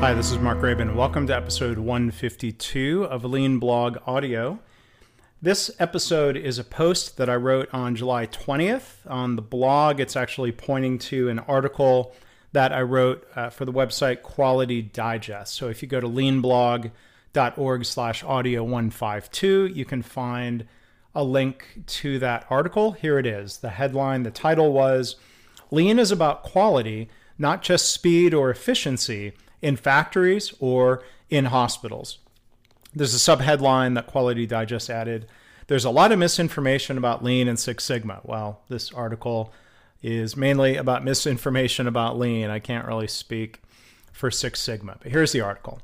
Hi, this is Mark Graban. Welcome to episode 152 of Lean Blog Audio. This episode is a post that I wrote on July 20th. On the blog, it's actually pointing to an article that I wrote uh, for the website Quality Digest. So if you go to leanblog.org slash audio 152, you can find a link to that article. Here it is. The headline, the title was Lean is about quality, not just speed or efficiency in factories or in hospitals. There's a subheadline that Quality Digest added. There's a lot of misinformation about Lean and Six Sigma. Well, this article is mainly about misinformation about Lean. I can't really speak for Six Sigma, but here's the article.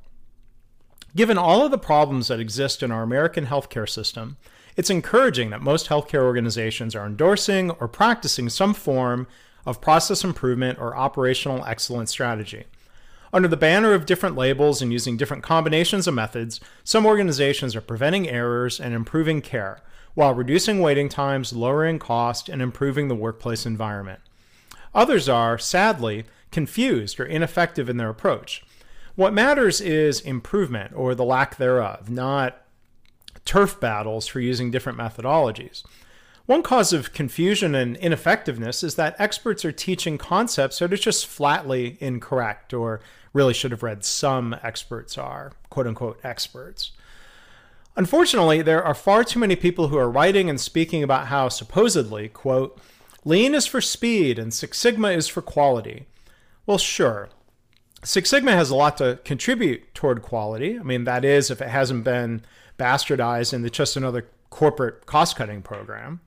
Given all of the problems that exist in our American healthcare system, it's encouraging that most healthcare organizations are endorsing or practicing some form of process improvement or operational excellence strategy. Under the banner of different labels and using different combinations of methods, some organizations are preventing errors and improving care while reducing waiting times, lowering cost, and improving the workplace environment. Others are, sadly, confused or ineffective in their approach. What matters is improvement or the lack thereof, not turf battles for using different methodologies. One cause of confusion and ineffectiveness is that experts are teaching concepts that are just flatly incorrect or really should have read some experts are, quote unquote, experts. Unfortunately, there are far too many people who are writing and speaking about how supposedly, quote, lean is for speed and Six Sigma is for quality. Well, sure. Six Sigma has a lot to contribute toward quality. I mean, that is, if it hasn't been bastardized into just another corporate cost cutting program.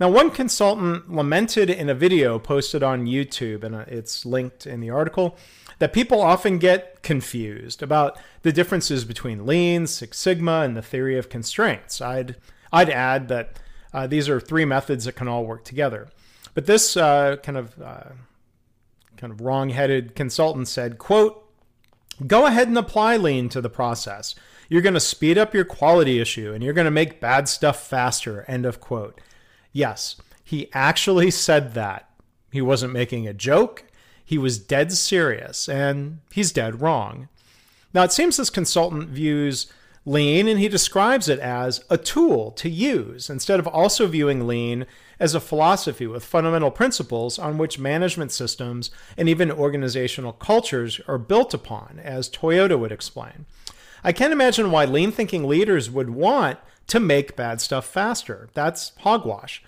Now, one consultant lamented in a video posted on YouTube, and it's linked in the article, that people often get confused about the differences between Lean, Six Sigma, and the theory of constraints. I'd, I'd add that uh, these are three methods that can all work together. But this uh, kind of uh, kind of wrong-headed consultant said, "quote Go ahead and apply Lean to the process. You're going to speed up your quality issue, and you're going to make bad stuff faster." End of quote. Yes, he actually said that. He wasn't making a joke. He was dead serious, and he's dead wrong. Now, it seems this consultant views lean and he describes it as a tool to use instead of also viewing lean as a philosophy with fundamental principles on which management systems and even organizational cultures are built upon, as Toyota would explain. I can't imagine why lean thinking leaders would want to make bad stuff faster. That's hogwash.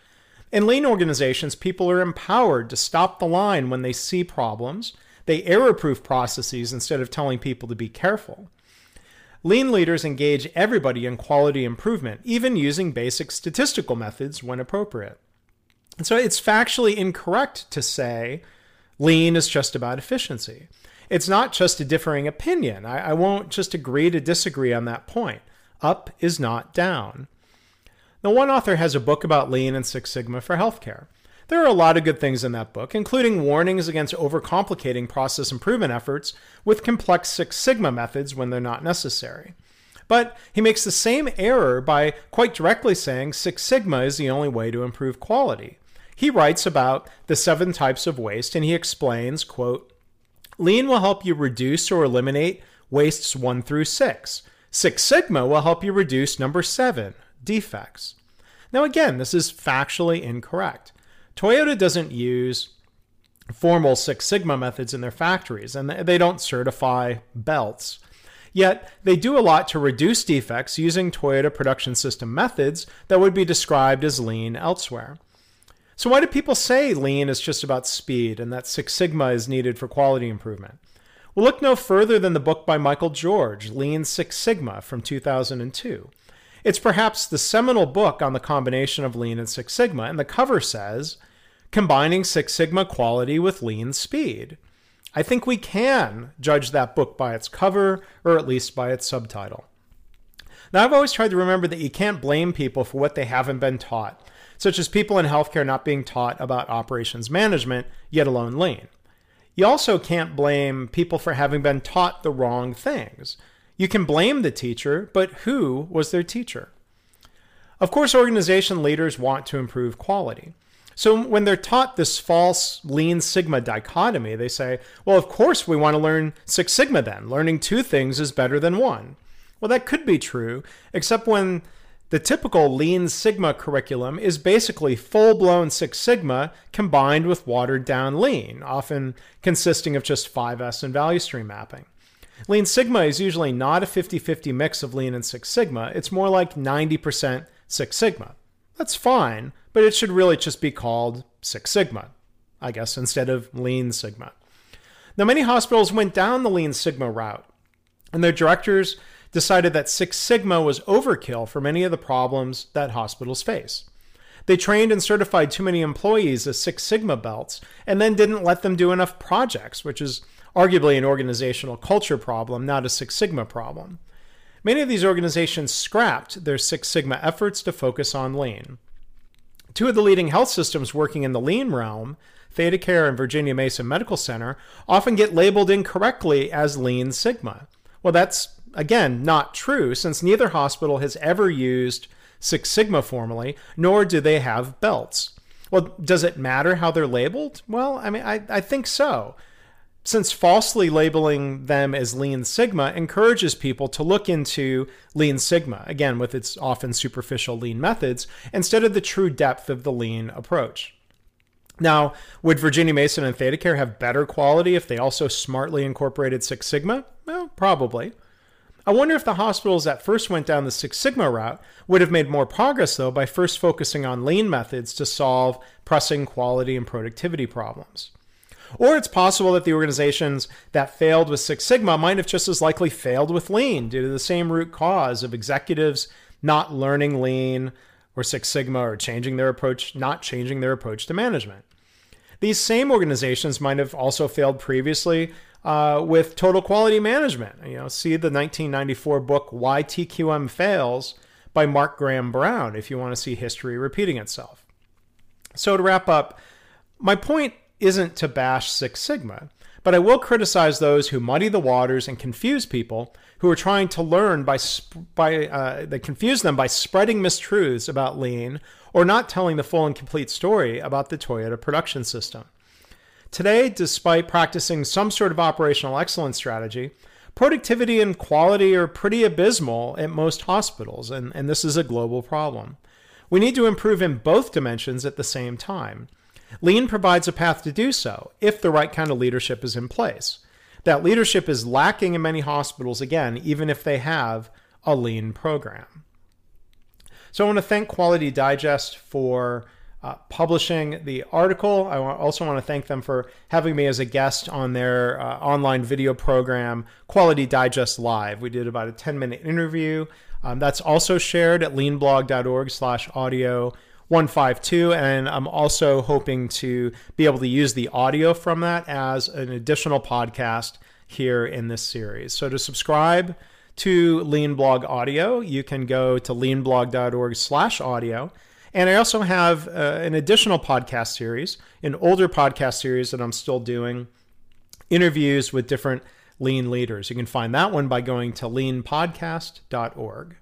In lean organizations, people are empowered to stop the line when they see problems. They error proof processes instead of telling people to be careful. Lean leaders engage everybody in quality improvement, even using basic statistical methods when appropriate. And so it's factually incorrect to say lean is just about efficiency. It's not just a differing opinion. I, I won't just agree to disagree on that point. Up is not down. Now, one author has a book about Lean and Six Sigma for healthcare. There are a lot of good things in that book, including warnings against overcomplicating process improvement efforts with complex Six Sigma methods when they're not necessary. But he makes the same error by quite directly saying Six Sigma is the only way to improve quality. He writes about the seven types of waste and he explains, quote, Lean will help you reduce or eliminate wastes 1 through 6. Six Sigma will help you reduce number 7, defects. Now, again, this is factually incorrect. Toyota doesn't use formal Six Sigma methods in their factories, and they don't certify belts. Yet, they do a lot to reduce defects using Toyota production system methods that would be described as lean elsewhere. So, why do people say lean is just about speed and that Six Sigma is needed for quality improvement? Well, look no further than the book by Michael George, Lean Six Sigma, from 2002. It's perhaps the seminal book on the combination of Lean and Six Sigma, and the cover says, Combining Six Sigma quality with lean speed. I think we can judge that book by its cover, or at least by its subtitle. Now, I've always tried to remember that you can't blame people for what they haven't been taught, such as people in healthcare not being taught about operations management, yet alone lean. You also can't blame people for having been taught the wrong things. You can blame the teacher, but who was their teacher? Of course, organization leaders want to improve quality. So when they're taught this false lean sigma dichotomy, they say, well, of course we want to learn Six Sigma then. Learning two things is better than one. Well, that could be true, except when the typical Lean Sigma curriculum is basically full blown Six Sigma combined with watered down Lean, often consisting of just 5S and value stream mapping. Lean Sigma is usually not a 50 50 mix of Lean and Six Sigma, it's more like 90% Six Sigma. That's fine, but it should really just be called Six Sigma, I guess, instead of Lean Sigma. Now, many hospitals went down the Lean Sigma route, and their directors decided that Six Sigma was overkill for many of the problems that hospitals face. They trained and certified too many employees as Six Sigma belts and then didn't let them do enough projects, which is arguably an organizational culture problem, not a Six Sigma problem. Many of these organizations scrapped their Six Sigma efforts to focus on lean. Two of the leading health systems working in the lean realm, ThedaCare and Virginia Mason Medical Center, often get labeled incorrectly as Lean Sigma. Well, that's again, not true since neither hospital has ever used Six Sigma formally, nor do they have belts. Well, does it matter how they're labeled? Well, I mean, I, I think so. Since falsely labeling them as Lean Sigma encourages people to look into Lean Sigma, again, with its often superficial lean methods, instead of the true depth of the lean approach. Now, would Virginia Mason and ThedaCare have better quality if they also smartly incorporated Six Sigma? Well, probably. I wonder if the hospitals that first went down the Six Sigma route would have made more progress, though, by first focusing on lean methods to solve pressing quality and productivity problems. Or it's possible that the organizations that failed with Six Sigma might have just as likely failed with lean due to the same root cause of executives not learning lean or Six Sigma or changing their approach, not changing their approach to management. These same organizations might have also failed previously uh, with total quality management. You know, see the 1994 book Why TQM Fails by Mark Graham Brown if you want to see history repeating itself. So to wrap up, my point isn't to bash Six Sigma, but I will criticize those who muddy the waters and confuse people who are trying to learn by by uh, they confuse them by spreading mistruths about lean or not telling the full and complete story about the Toyota production system. Today, despite practicing some sort of operational excellence strategy, productivity and quality are pretty abysmal at most hospitals, and, and this is a global problem. We need to improve in both dimensions at the same time. Lean provides a path to do so if the right kind of leadership is in place. That leadership is lacking in many hospitals, again, even if they have a lean program. So I want to thank Quality Digest for uh, publishing the article. I also want to thank them for having me as a guest on their uh, online video program, Quality Digest Live. We did about a 10 minute interview. Um, that's also shared at leanblog.org slash audio 152. And I'm also hoping to be able to use the audio from that as an additional podcast here in this series. So to subscribe to Leanblog Audio, you can go to leanblog.org slash audio and I also have uh, an additional podcast series, an older podcast series that I'm still doing, interviews with different lean leaders. You can find that one by going to leanpodcast.org.